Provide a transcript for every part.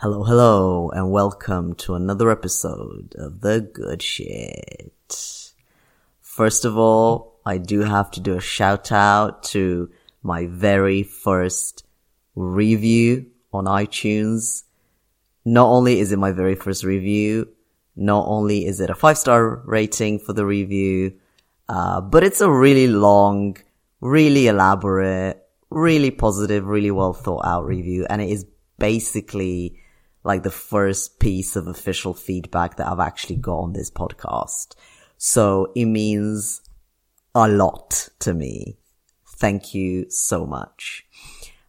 Hello, hello, and welcome to another episode of The Good Sheet. First of all, I do have to do a shout out to my very first review on iTunes. Not only is it my very first review, not only is it a five star rating for the review, uh, but it's a really long, really elaborate, really positive, really well thought out review. And it is basically like the first piece of official feedback that I've actually got on this podcast. So it means a lot to me. Thank you so much.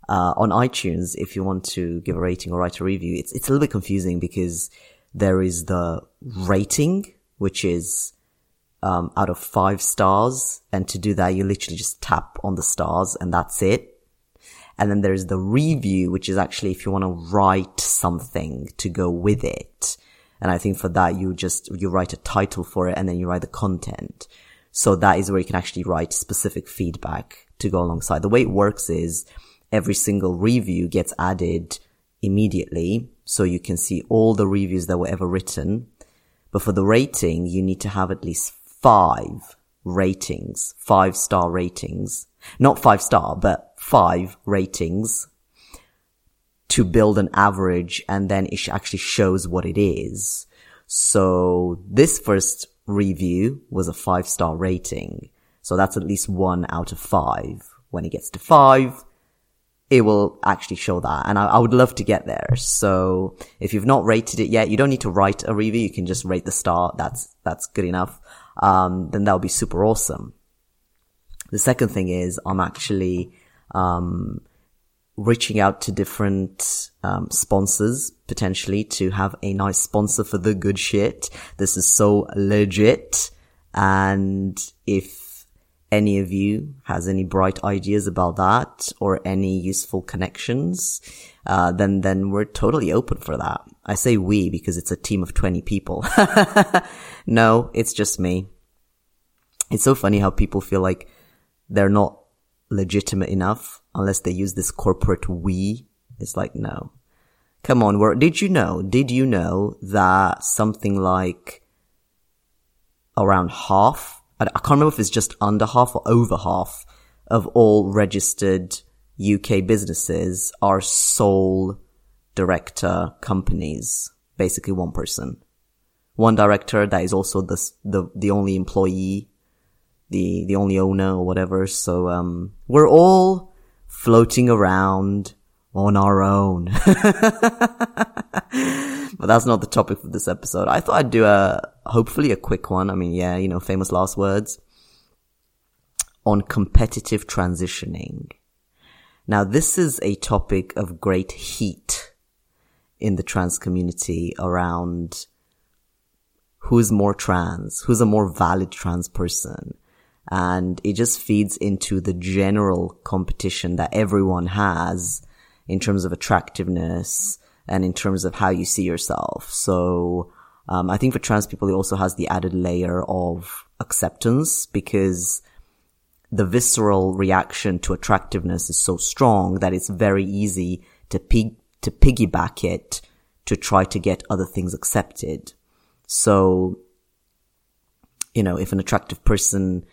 Uh, on iTunes, if you want to give a rating or write a review, it's, it's a little bit confusing because there is the rating, which is, um, out of five stars. And to do that, you literally just tap on the stars and that's it. And then there's the review, which is actually if you want to write something to go with it. And I think for that, you just, you write a title for it and then you write the content. So that is where you can actually write specific feedback to go alongside. The way it works is every single review gets added immediately. So you can see all the reviews that were ever written. But for the rating, you need to have at least five ratings, five star ratings, not five star, but five ratings to build an average and then it actually shows what it is. So this first review was a five star rating. So that's at least one out of five. When it gets to five, it will actually show that. And I, I, would love to get there. So if you've not rated it yet, you don't need to write a review. You can just rate the star. That's, that's good enough. Um, then that would be super awesome. The second thing is I'm actually um, reaching out to different um, sponsors potentially to have a nice sponsor for the good sheet. This is so legit. And if any of you has any bright ideas about that or any useful connections, uh, then then we're totally open for that. I say we because it's a team of 20 people. no, it's just me. It's so funny how people feel like they're not legitimate enough unless they use this corporate we. It's like, no. Come on, where, did you know, did you know that something like around half, I, I can't remember if it's just under half or over half of all registered UK businesses are sole director companies. Basically one person. One director that is also the, the, the only employee the the only owner or whatever. So um, we're all floating around on our own. but that's not the topic for this episode. I thought I'd do a hopefully a quick one. I mean, yeah, you know, famous last words on competitive transitioning. Now, this is a topic of great heat in the trans community around who's more trans, who's a more valid trans person, and it just feeds into the general competition that everyone has in terms of attractiveness and in terms of how you see yourself. So, um, I think for trans people, it also has the added layer of acceptance because the visceral reaction to attractiveness is so strong that it's very easy to pig, to piggyback it to try to get other things accepted. So, you know, if an attractive person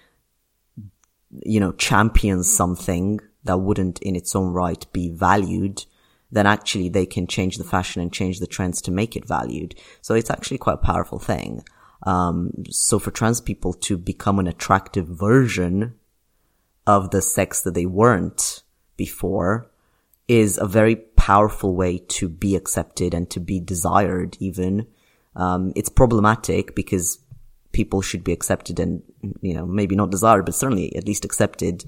you know, champions something that wouldn't in its own right be valued, then actually they can change the fashion and change the trends to make it valued. So it's actually quite a powerful thing. Um, so for trans people to become an attractive version of the sex that they weren't before is a very powerful way to be accepted and to be desired even. Um, it's problematic because people should be accepted and, you know, maybe not desired, but certainly at least accepted,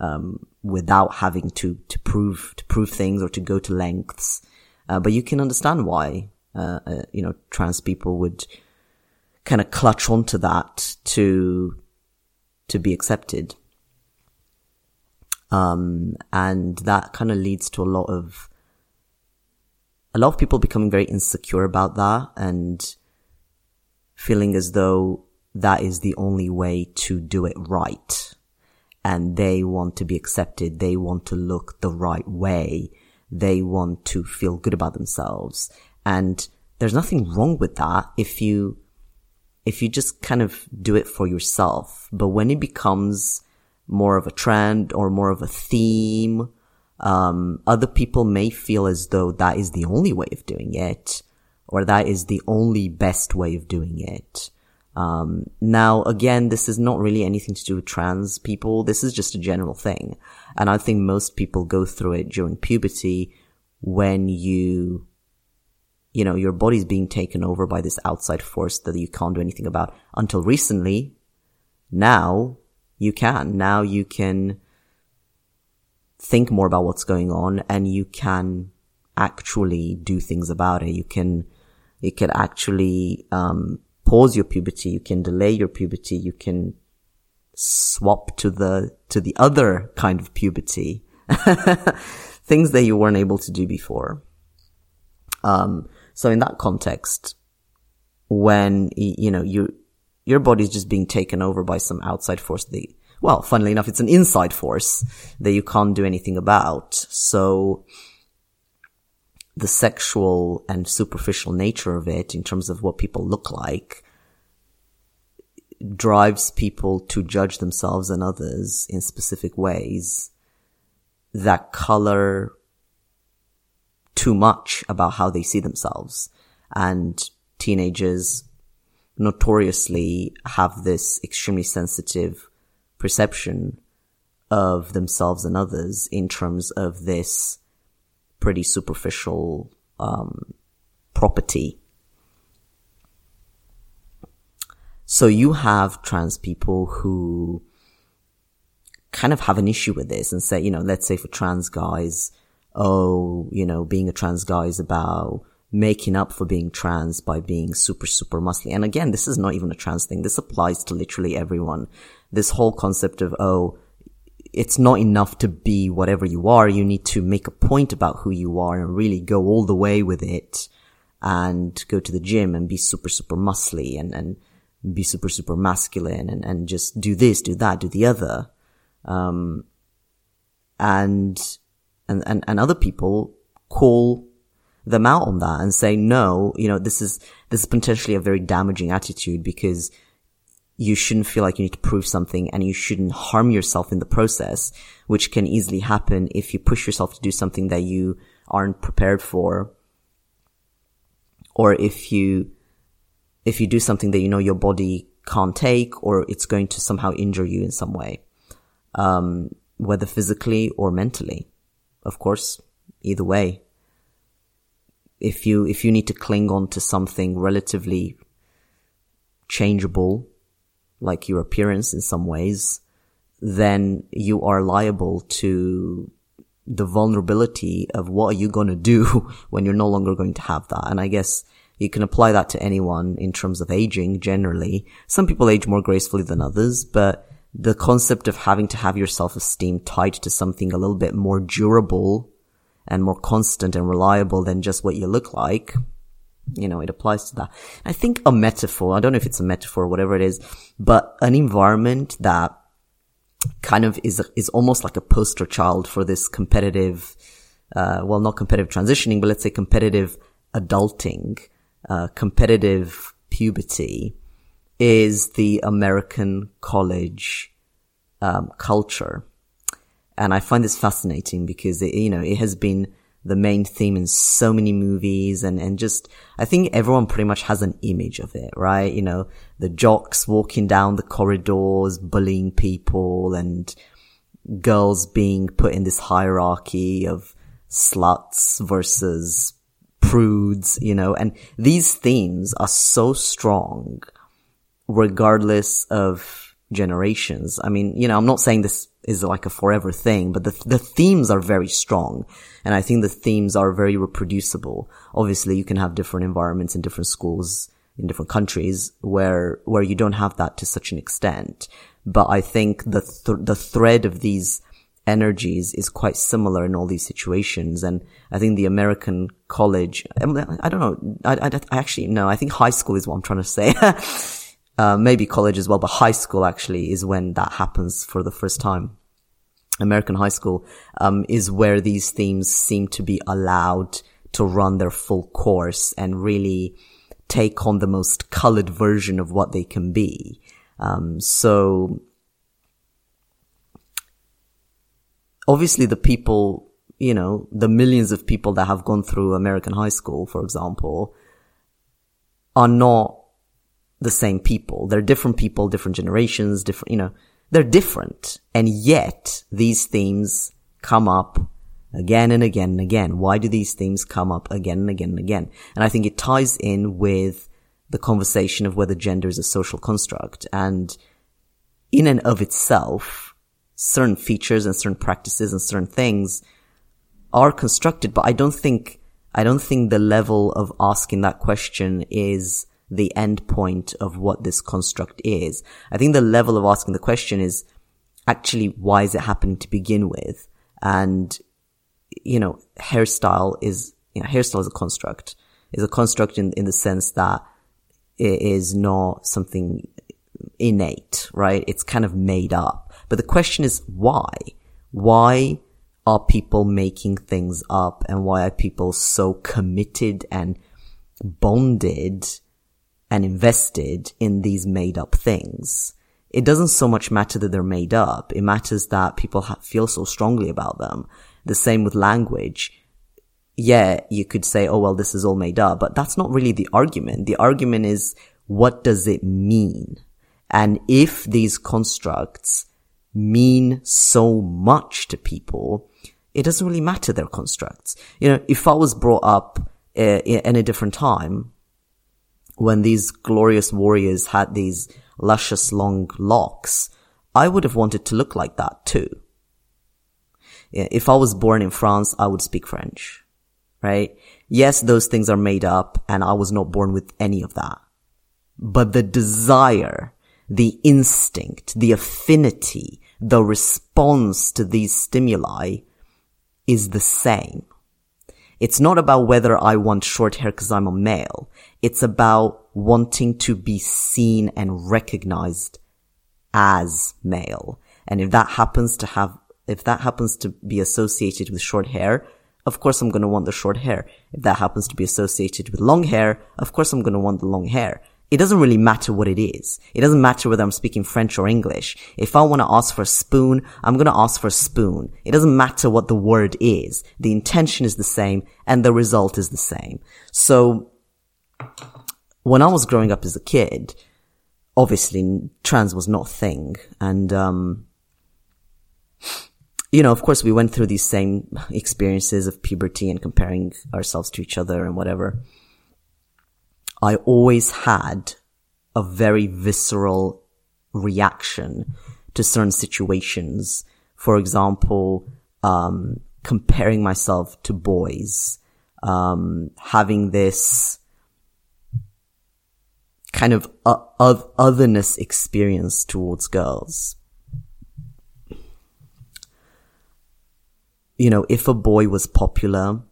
um, without having to, to prove, to prove things or to go to lengths. Uh, but you can understand why, uh, uh, you know, trans people would kind of clutch onto that to, to be accepted. Um, and that kind of leads to a lot of, a lot of people becoming very insecure about that and feeling as though that is the only way to do it right. And they want to be accepted. They want to look the right way. they want to feel good about themselves. And there's nothing wrong with that if you, if you just kind of do it for yourself. But when it becomes more of a trend or more of a theme, um, other people may feel as though that is the only way of doing it or that is the only best way of doing it. Um, now again, this is not really anything to do with trans people. This is just a general thing. And I think most people go through it during puberty when you, you know, your body's being taken over by this outside force that you can't do anything about until recently. Now you can. Now you can think more about what's going on and you can actually do things about it. You can, you can actually, um, pause your puberty. You can delay your puberty. You can swap to the, to the other kind of puberty. things that you weren't able to do before. Um, so in that context, when, you know, you, your body's just being taken over by some outside force that, well, funnily enough, it's an inside force that you can't do anything about. So the sexual and superficial nature of it in terms of what people look like drives people to judge themselves and others in specific ways that color too much about how they see themselves. And teenagers notoriously have this extremely sensitive perception of themselves and others in terms of this pretty superficial um, property. So you have trans people who kind of have an issue with this and say, you know, let's say for trans guys, oh, you know, being a trans guy is about making up for being trans by being super, super muscly. And again, this is not even a trans thing. This applies to literally everyone. This whole concept of, oh, it's not enough to be whatever you are. You need to make a point about who you are and really go all the way with it and go to the gym and be super, super muscly and, and be super, super masculine and, and just do this, do that, do the other. Um, and, and, and, and other people call them out on that and say, no, you know, this is, this is potentially a very damaging attitude because you shouldn't feel like you need to prove something and you shouldn't harm yourself in the process, which can easily happen if you push yourself to do something that you aren't prepared for. Or if you, if you do something that you know your body can't take or it's going to somehow injure you in some way. Um, whether physically or mentally. Of course, either way if you, if you need to cling on to something relatively changeable, like your appearance in some ways, then you are liable to the vulnerability of what are you going to do when you're no longer going to have that. And I guess you can apply that to anyone in terms of aging generally. Some people age more gracefully than others, but the concept of having to have your self-esteem tied to something a little bit more durable and more constant and reliable than just what you look like. You know, it applies to that. I think a metaphor, I don't know if it's a metaphor or whatever it is, but an environment that kind of is, is almost like a poster child for this competitive, uh, well, not competitive transitioning, but let's say competitive adulting, uh, competitive puberty is the American college, um, culture. And I find this fascinating because it, you know, it has been the main theme in so many movies and, and just, I think everyone pretty much has an image of it, right? You know, the jocks walking down the corridors, bullying people and girls being put in this hierarchy of sluts versus prudes, you know, and these themes are so strong regardless of generations. I mean, you know, I'm not saying this is like a forever thing, but the, the themes are very strong. And I think the themes are very reproducible. Obviously, you can have different environments in different schools in different countries where, where you don't have that to such an extent. But I think the, th- the thread of these energies is quite similar in all these situations. And I think the American college, I don't know. I, I, I actually, no, I think high school is what I'm trying to say. uh, maybe college as well, but high school actually is when that happens for the first time. American high school, um, is where these themes seem to be allowed to run their full course and really take on the most colored version of what they can be. Um, so obviously the people, you know, the millions of people that have gone through American high school, for example, are not the same people. They're different people, different generations, different, you know, they're different. And yet these themes come up again and again and again. Why do these themes come up again and again and again? And I think it ties in with the conversation of whether gender is a social construct. And in and of itself, certain features and certain practices and certain things are constructed, but I don't think, I don't think the level of asking that question is the end point of what this construct is. I think the level of asking the question is actually why is it happening to begin with? And, you know, hairstyle is, you know, hairstyle is a construct, is a construct in, in the sense that it is not something innate, right? It's kind of made up. But the question is why? Why are people making things up and why are people so committed and bonded and invested in these made up things? It doesn't so much matter that they're made up. It matters that people ha- feel so strongly about them. The same with language. Yeah, you could say, oh, well, this is all made up, but that's not really the argument. The argument is, what does it mean? And if these constructs mean so much to people, it doesn't really matter their constructs. You know, if I was brought up uh, in a different time, when these glorious warriors had these luscious long locks, I would have wanted to look like that too. If I was born in France, I would speak French, right? Yes, those things are made up and I was not born with any of that. But the desire, the instinct, the affinity, the response to these stimuli is the same. It's not about whether I want short hair because I'm a male. It's about wanting to be seen and recognized as male. And if that happens to have, if that happens to be associated with short hair, of course I'm going to want the short hair. If that happens to be associated with long hair, of course I'm going to want the long hair it doesn't really matter what it is. It doesn't matter whether I'm speaking French or English. If I want to ask for a spoon, I'm going to ask for a spoon. It doesn't matter what the word is. The intention is the same and the result is the same. So when I was growing up as a kid, obviously trans was not a thing. And, um, you know, of course we went through these same experiences of puberty and comparing ourselves to each other and whatever. I always had a very visceral reaction to certain situations. For example, um, comparing myself to boys, um, having this kind of uh, otherness experience towards girls. You know, if a boy was popular,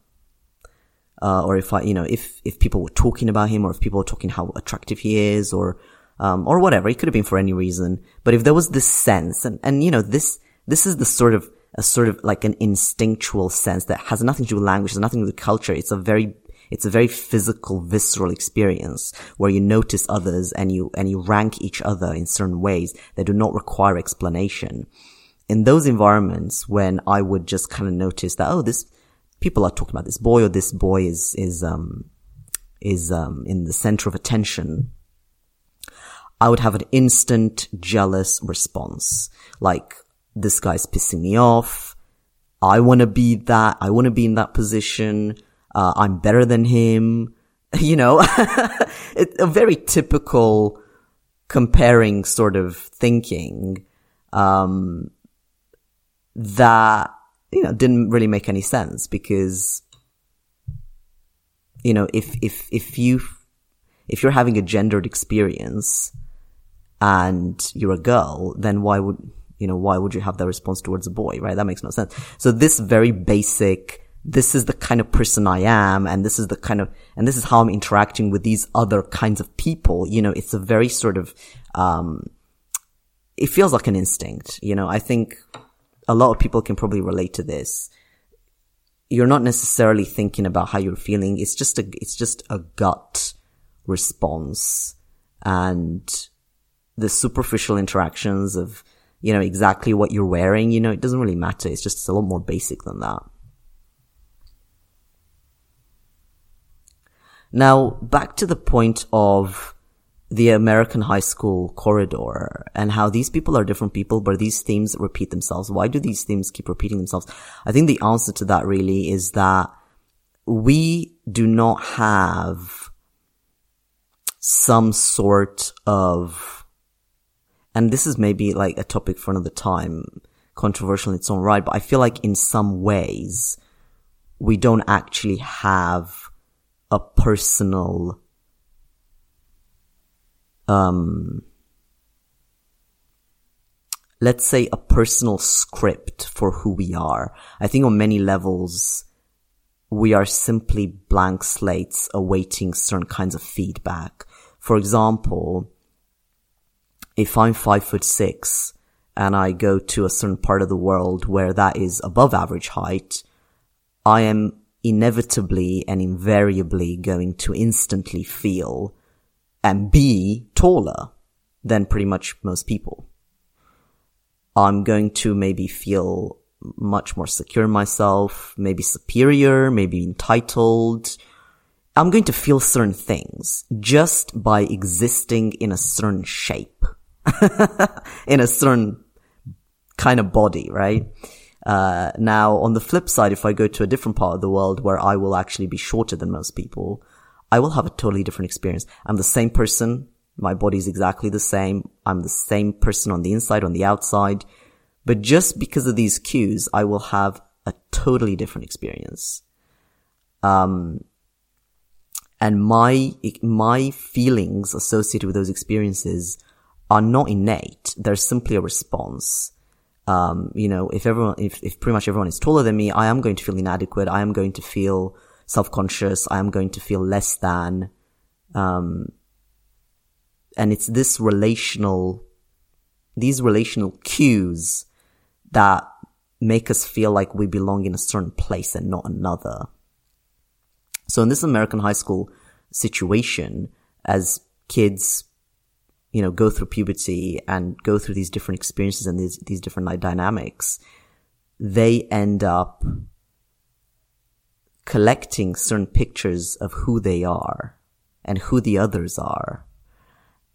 uh, or if I, you know, if, if people were talking about him or if people were talking how attractive he is or, um, or whatever. It could have been for any reason. But if there was this sense and, and, you know, this, this is the sort of, a sort of like an instinctual sense that has nothing to do with language, has nothing to do with culture. It's a very, it's a very physical, visceral experience where you notice others and you, and you rank each other in certain ways that do not require explanation. In those environments, when I would just kind of notice that, oh, this, people are talking about this boy or this boy is, is, um, is, um, in the center of attention. I would have an instant jealous response. Like, this guy's pissing me off. I want to be that. I want to be in that position. Uh, I'm better than him. You know, a very typical comparing sort of thinking, um, that you know, didn't really make any sense because, you know, if, if, if you, if you're having a gendered experience and you're a girl, then why would, you know, why would you have that response towards a boy, right? That makes no sense. So this very basic, this is the kind of person I am, and this is the kind of, and this is how I'm interacting with these other kinds of people. You know, it's a very sort of, um, it feels like an instinct. You know, I think a lot of people can probably relate to this. You're not necessarily thinking about how you're feeling. It's just a, it's just a gut response and the superficial interactions of, you know, exactly what you're wearing, you know, it doesn't really matter. It's just it's a lot more basic than that. Now, back to the point of the American high school corridor and how these people are different people, but these themes repeat themselves. Why do these themes keep repeating themselves? I think the answer to that really is that we do not have some sort of, and this is maybe like a topic for another time, controversial in its own right, but I feel like in some ways we don't actually have a personal um, let's say a personal script for who we are. I think on many levels, we are simply blank slates awaiting certain kinds of feedback. For example, if I'm five foot six and I go to a certain part of the world where that is above average height, I am inevitably and invariably going to instantly feel and be taller than pretty much most people. I'm going to maybe feel much more secure myself, maybe superior, maybe entitled. I'm going to feel certain things just by existing in a certain shape, in a certain kind of body, right? Uh, now on the flip side, if I go to a different part of the world where I will actually be shorter than most people, I will have a totally different experience. I'm the same person. My body is exactly the same. I'm the same person on the inside, on the outside. But just because of these cues, I will have a totally different experience. Um, and my, my feelings associated with those experiences are not innate. They're simply a response. Um, you know, if everyone, if, if pretty much everyone is taller than me, I am going to feel inadequate. I am going to feel self-conscious. I am going to feel less than. Um, and it's this relational, these relational cues that make us feel like we belong in a certain place and not another. So in this American high school situation, as kids, you know, go through puberty and go through these different experiences and these, these different like, dynamics, they end up collecting certain pictures of who they are and who the others are.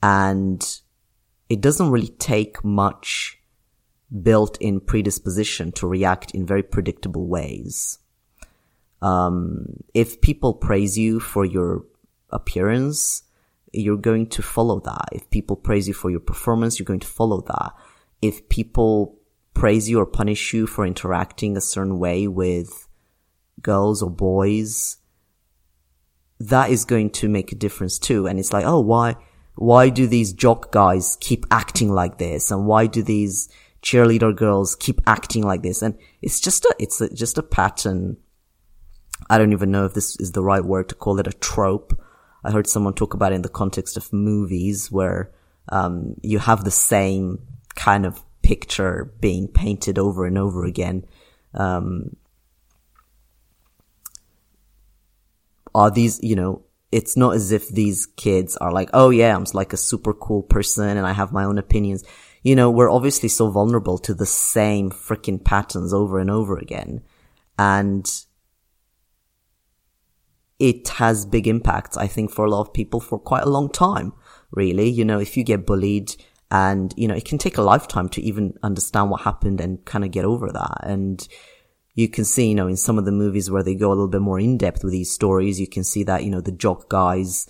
And it doesn't really take much built in predisposition to react in very predictable ways. Um, if people praise you for your appearance, you're going to follow that. If people praise you for your performance, you're going to follow that. If people praise you or punish you for interacting a certain way with girls or boys, that is going to make a difference too. And it's like, oh, why, why do these jock guys keep acting like this? And why do these cheerleader girls keep acting like this? And it's just a, it's a, just a pattern. I don't even know if this is the right word to call it a trope. I heard someone talk about it in the context of movies where, um, you have the same kind of picture being painted over and over again. Um, are these, you know, it's not as if these kids are like, oh yeah, I'm like a super cool person and I have my own opinions. You know, we're obviously so vulnerable to the same freaking patterns over and over again. And it has big impacts, I think, for a lot of people for quite a long time, really. You know, if you get bullied and, you know, it can take a lifetime to even understand what happened and kind of get over that. And, you can see, you know, in some of the movies where they go a little bit more in depth with these stories, you can see that, you know, the jock guys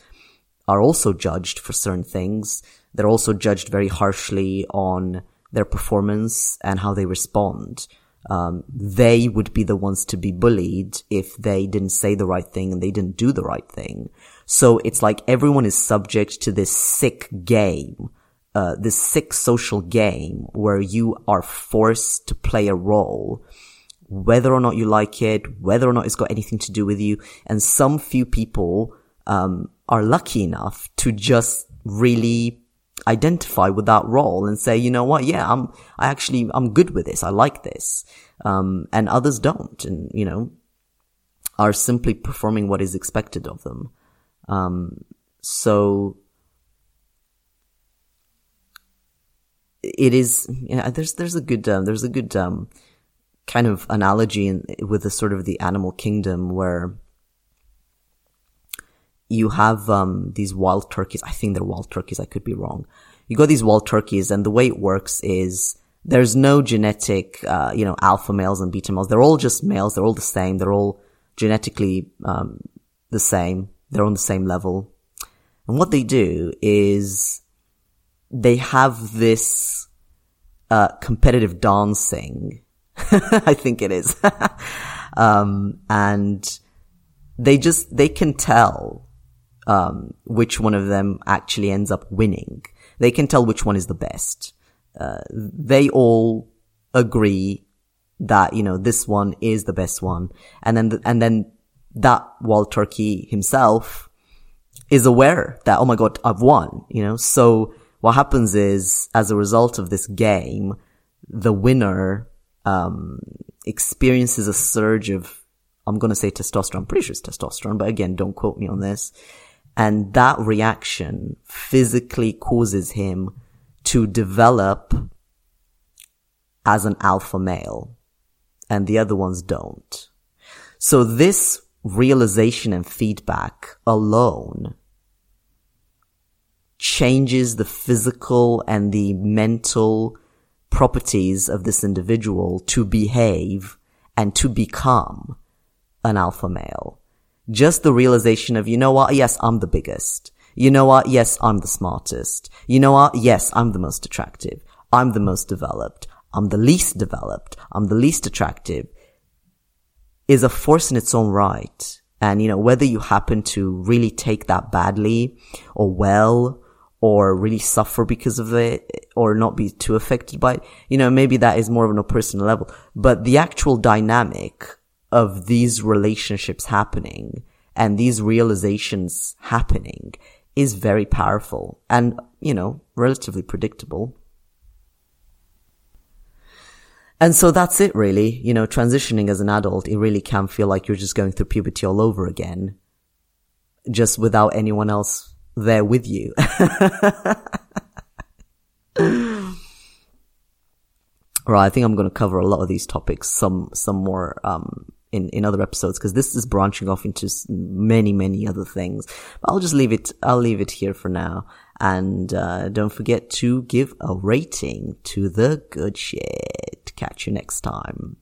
are also judged for certain things. They're also judged very harshly on their performance and how they respond. Um, they would be the ones to be bullied if they didn't say the right thing and they didn't do the right thing. So it's like everyone is subject to this sick game, uh, this sick social game where you are forced to play a role whether or not you like it, whether or not it's got anything to do with you. And some few people, um, are lucky enough to just really identify with that role and say, you know what? Yeah, I'm, I actually, I'm good with this. I like this. Um, and others don't. And, you know, are simply performing what is expected of them. Um, so it is, yeah, there's, there's a good, um, there's a good, um, kind of analogy in, with the sort of the animal kingdom where you have, um, these wild turkeys. I think they're wild turkeys. I could be wrong. You got these wild turkeys and the way it works is there's no genetic, uh, you know, alpha males and beta males. They're all just males. They're all the same. They're all genetically, um, the same. They're on the same level. And what they do is they have this, uh, competitive dancing. I think it is. um, and they just, they can tell, um, which one of them actually ends up winning. They can tell which one is the best. Uh, they all agree that, you know, this one is the best one. And then, the, and then that wild turkey himself is aware that, oh my God, I've won, you know? So what happens is, as a result of this game, the winner, um, experiences a surge of, I'm going to say testosterone. I'm pretty sure it's testosterone, but again, don't quote me on this. And that reaction physically causes him to develop as an alpha male and the other ones don't. So this realization and feedback alone changes the physical and the mental properties of this individual to behave and to become an alpha male. Just the realization of, you know what? Yes, I'm the biggest. You know what? Yes, I'm the smartest. You know what? Yes, I'm the most attractive. I'm the most developed. I'm the least developed. I'm the least attractive is a force in its own right. And, you know, whether you happen to really take that badly or well, or really suffer because of it, or not be too affected by it, you know, maybe that is more of a personal level. But the actual dynamic of these relationships happening and these realizations happening is very powerful and, you know, relatively predictable. And so that's it really. You know, transitioning as an adult, it really can feel like you're just going through puberty all over again. Just without anyone else there with you. right. I think I'm going to cover a lot of these topics, some, some more, um, in, in other episodes because this is branching off into many, many other things. But I'll just leave it, I'll leave it here for now. And, uh, don't forget to give a rating to the good sheet. Catch you next time.